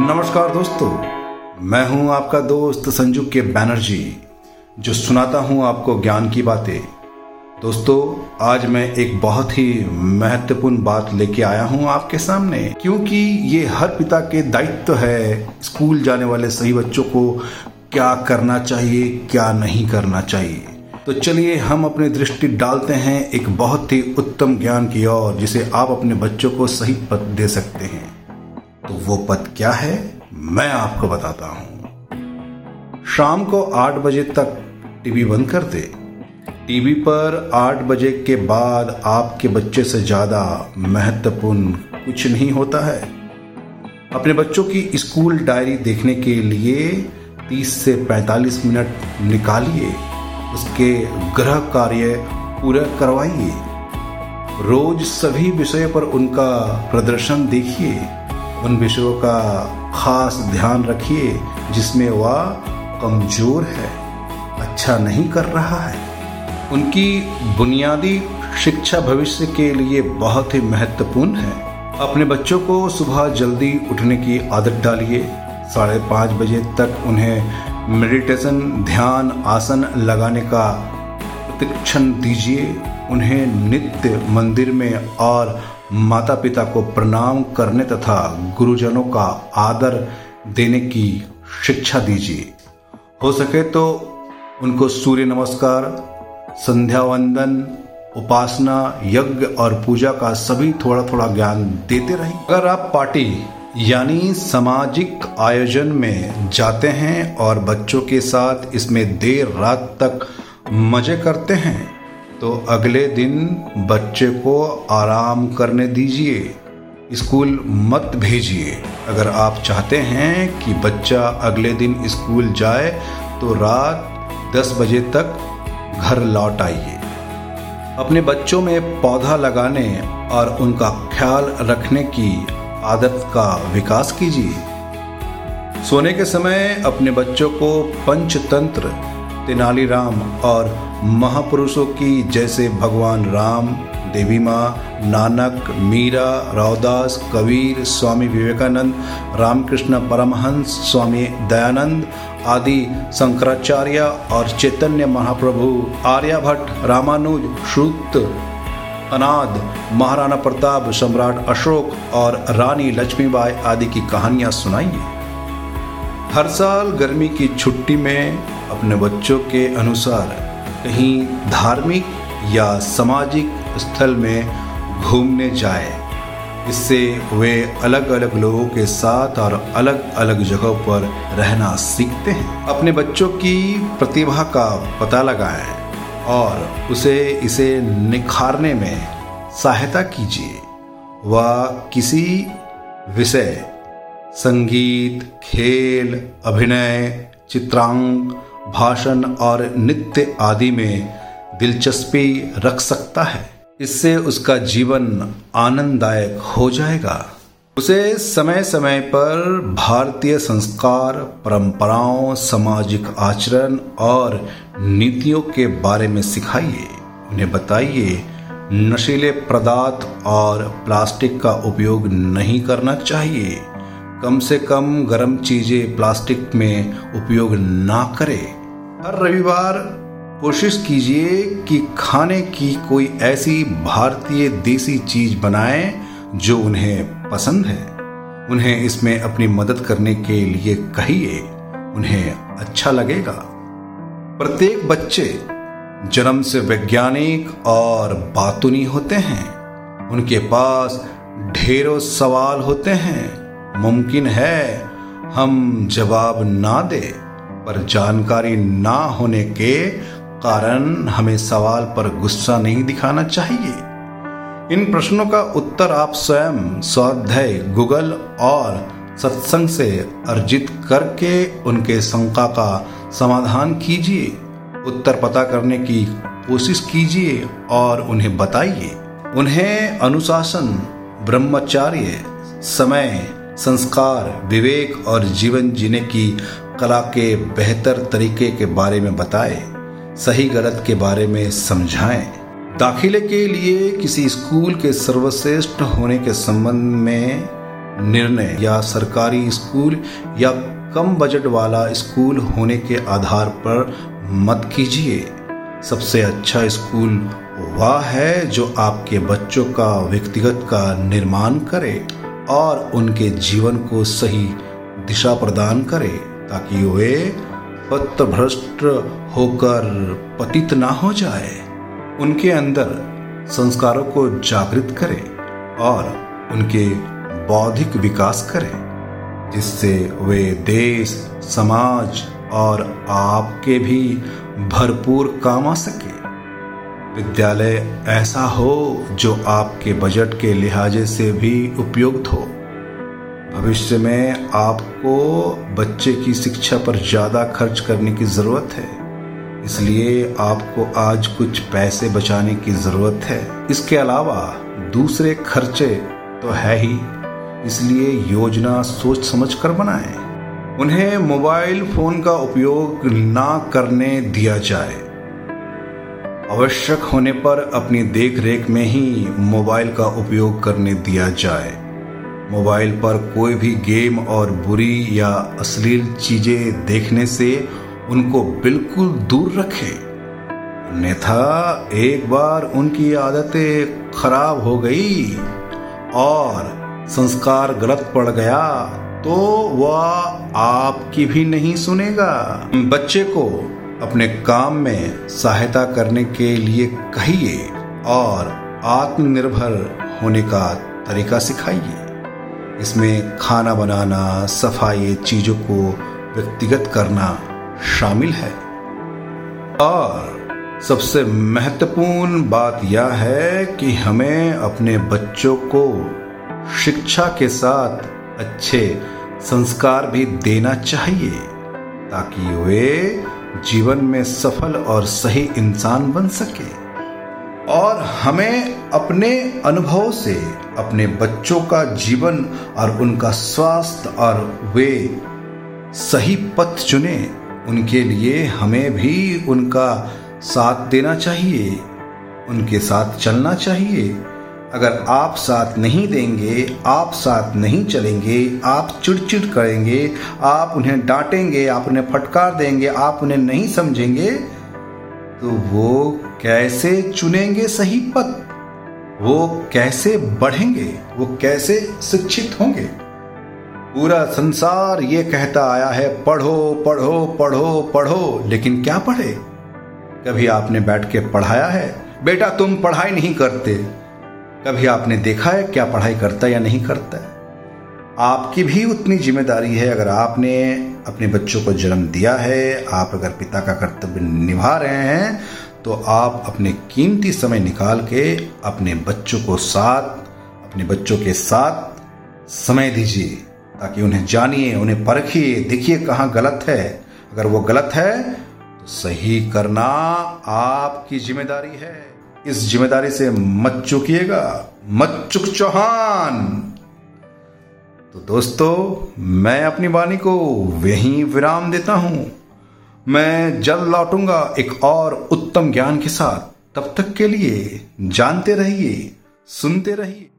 नमस्कार दोस्तों, मैं हूँ आपका दोस्त संजू के बैनर्जी, जो सुनाता हूँ आपको ज्ञान की बातें। दोस्तों, आज मैं एक बहुत ही महत्वपूर्ण बात लेके आया हूँ आपके सामने, क्योंकि ये हर पिता के दायित्व तो है स्कूल जाने वाले सही बच्चों को क्या करना चाहिए, क्या नहीं करना चाहिए। तो चलिए, हम अपनी दृष्टि डालते हैं एक बहुत ही उत्तम ज्ञान की ओर, जिसे आप अपने बच्चों को सही पथ दे सकते हैं। तो वो पद क्या है, मैं आपको बताता हूँ। शाम को आठ बजे तक टीवी बंद कर दे। टीवी पर आठ बजे के बाद आपके बच्चे से ज़्यादा महत्वपूर्ण कुछ नहीं होता है। अपने बच्चों की स्कूल डायरी देखने के लिए 30 से 45 मिनट निकालिए। उसके ग्रह कार्य पूरा करवाइए। रोज सभी विषय पर उनका प्रदर्शन देखिए। उन विषयों का खास ध्यान रखिए जिसमें वह कमज़ोर है अच्छा नहीं कर रहा है। उनकी बुनियादी शिक्षा भविष्य के लिए बहुत ही महत्वपूर्ण है। अपने बच्चों को सुबह जल्दी उठने की आदत डालिए। साढ़े पाँच बजे तक उन्हें मेडिटेशन, ध्यान, आसन लगाने का प्रतिक्षण दीजिए। उन्हें नित्य मंदिर में और माता पिता को प्रणाम करने तथा गुरुजनों का आदर देने की शिक्षा दीजिए। हो सके तो उनको सूर्य नमस्कार, संध्या वंदन, उपासना, यज्ञ और पूजा का सभी थोड़ा थोड़ा ज्ञान देते रहें। अगर आप पार्टी यानी सामाजिक आयोजन में जाते हैं और बच्चों के साथ इसमें देर रात तक मज़े करते हैं तो अगले दिन बच्चे को आराम करने दीजिए, स्कूल मत भेजिए। अगर आप चाहते हैं कि बच्चा अगले दिन स्कूल जाए तो रात 10 बजे तक घर लौट आइए। अपने बच्चों में पौधा लगाने और उनका ख्याल रखने की आदत का विकास कीजिए। सोने के समय अपने बच्चों को पंचतंत्र, तेनालीराम और महापुरुषों की जैसे भगवान राम, देवी माँ, नानक, मीरा, रावदास, कबीर, स्वामी विवेकानंद, रामकृष्ण परमहंस, स्वामी दयानंद आदि शंकराचार्य और चैतन्य महाप्रभु आर्यभट्ट, रामानुज, श्रुत, अनाद, महाराणा प्रताप, सम्राट अशोक और रानी लक्ष्मीबाई आदि की कहानियाँ सुनाइए। हर साल गर्मी की छुट्टी में अपने बच्चों के अनुसार कहीं धार्मिक या सामाजिक स्थल में घूमने जाए। इससे वे अलग अलग लोगों के साथ और अलग अलग जगहों पर रहना सीखते हैं। अपने बच्चों की प्रतिभा का पता लगाएँ और उसे इसे निखारने में सहायता कीजिए। वह किसी विषय, संगीत, खेल, अभिनय चित्रांग भाषण और नृत्य आदि में दिलचस्पी रख सकता है। इससे उसका जीवन आनंददायक हो जाएगा। उसे समय समय पर भारतीय संस्कार, परंपराओं, सामाजिक आचरण और नीतियों के बारे में सिखाइए। उन्हें बताइए, नशीले पदार्थ और प्लास्टिक का उपयोग नहीं करना चाहिए। कम से कम गर्म चीज़ें प्लास्टिक में उपयोग ना करें। हर रविवार कोशिश कीजिए कि खाने की कोई ऐसी भारतीय देसी चीज़ बनाएँ जो उन्हें पसंद है। उन्हें इसमें अपनी मदद करने के लिए कहिए, उन्हें अच्छा लगेगा। प्रत्येक बच्चे जन्म से वैज्ञानिक और बातुनी होते हैं। उनके पास ढेरों सवाल होते हैं। मुमकिन है हम जवाब ना दें। पर जानकारी ना होने के कारण हमें सवाल पर गुस्सा नहीं दिखाना चाहिए। इन प्रश्नों का उत्तर आप स्वयं स्वाध्याय गूगल और सत्संग से अर्जित करके उनके शंका का समाधान कीजिए, उत्तर पता करने की कोशिश कीजिए और उन्हें बताइए। उन्हें अनुशासन, ब्रह्मचार्य, समय, संस्कार, विवेक और जीवन जीने की कला के बेहतर तरीके के बारे में बताए, सही गलत के बारे में समझाएँ। दाखिले के लिए किसी स्कूल के सर्वश्रेष्ठ होने के संबंध में निर्णय या सरकारी स्कूल या कम बजट वाला स्कूल होने के आधार पर मत कीजिए। सबसे अच्छा स्कूल वह है जो आपके बच्चों का व्यक्तिगत का निर्माण करे और उनके जीवन को सही दिशा प्रदान करे। ताकि वे पत्रभ्रष्ट होकर पतित ना हो जाए। उनके अंदर संस्कारों को जागृत करें और उनके बौद्धिक विकास करें, जिससे वे देश, समाज और आपके भी भरपूर काम आ सके। विद्यालय ऐसा हो जो आपके बजट के लिहाजे से भी उपयुक्त हो। भविष्य में आपको बच्चे की शिक्षा पर ज़्यादा खर्च करने की ज़रूरत है। इसलिए आपको आज कुछ पैसे बचाने की ज़रूरत है। इसके अलावा दूसरे खर्चे तो है ही। इसलिए योजना सोच समझ कर बनाएँ। उन्हें मोबाइल फ़ोन का उपयोग ना करने दिया जाए। आवश्यक होने पर अपनी देख रेख में ही मोबाइल का उपयोग करने दिया जाए। मोबाइल पर कोई भी गेम और बुरी या अश्लील चीज़ें देखने से उनको बिल्कुल दूर रखें। अन्यथा एक बार उनकी आदतें खराब हो गई और संस्कार गलत पड़ गया तो वह आपकी भी नहीं सुनेगा। बच्चे को अपने काम में सहायता करने के लिए कहिए और आत्मनिर्भर होने का तरीका सिखाइए। इसमें खाना बनाना, सफ़ाई चीज़ों को व्यक्तिगत करना शामिल है। और सबसे महत्वपूर्ण बात यह है कि हमें अपने बच्चों को शिक्षा के साथ अच्छे संस्कार भी देना चाहिए, ताकि वे जीवन में सफल और सही इंसान बन सके। और हमें अपने अनुभव से, अपने बच्चों का जीवन और उनका स्वास्थ्य और वे सही पथ चुने, उनके लिए हमें भी उनका साथ देना चाहिए, उनके साथ चलना चाहिए। अगर आप साथ नहीं देंगे, आप साथ नहीं चलेंगे, आप चिड़चिड़ करेंगे, आप उन्हें डांटेंगे, आप उन्हें फटकार देंगे, आप उन्हें नहीं समझेंगे तो वो कैसे चुनेंगे सही पथ? वो कैसे बढ़ेंगे? वो कैसे शिक्षित होंगे? पूरा संसार ये कहता आया है, पढ़ो पढ़ो पढ़ो पढ़ो। लेकिन क्या पढ़े? कभी आपने बैठ के पढ़ाया है? बेटा, तुम पढ़ाई नहीं करते। कभी आपने देखा है क्या पढ़ाई करता या नहीं करता? आपकी भी उतनी ज़िम्मेदारी है, अगर आपने अपने बच्चों को जन्म दिया है, आप अगर पिता का कर्तव्य निभा रहे हैं तो आप अपने कीमती समय निकाल के अपने बच्चों को साथ, अपने बच्चों के साथ समय दीजिए, ताकि उन्हें जानिए, उन्हें परखिए, देखिए कहाँ गलत है। अगर वो गलत है तो सही करना आपकी ज़िम्मेदारी है। इस ज़िम्मेदारी से मत चुकिएगा। मत चुक चौहान। तो दोस्तों, मैं अपनी वाणी को वहीं विराम देता हूँ। मैं जल्द लौटूँगा एक और उत्तम ज्ञान के साथ। तब तक के लिए जानते रहिए, सुनते रहिए।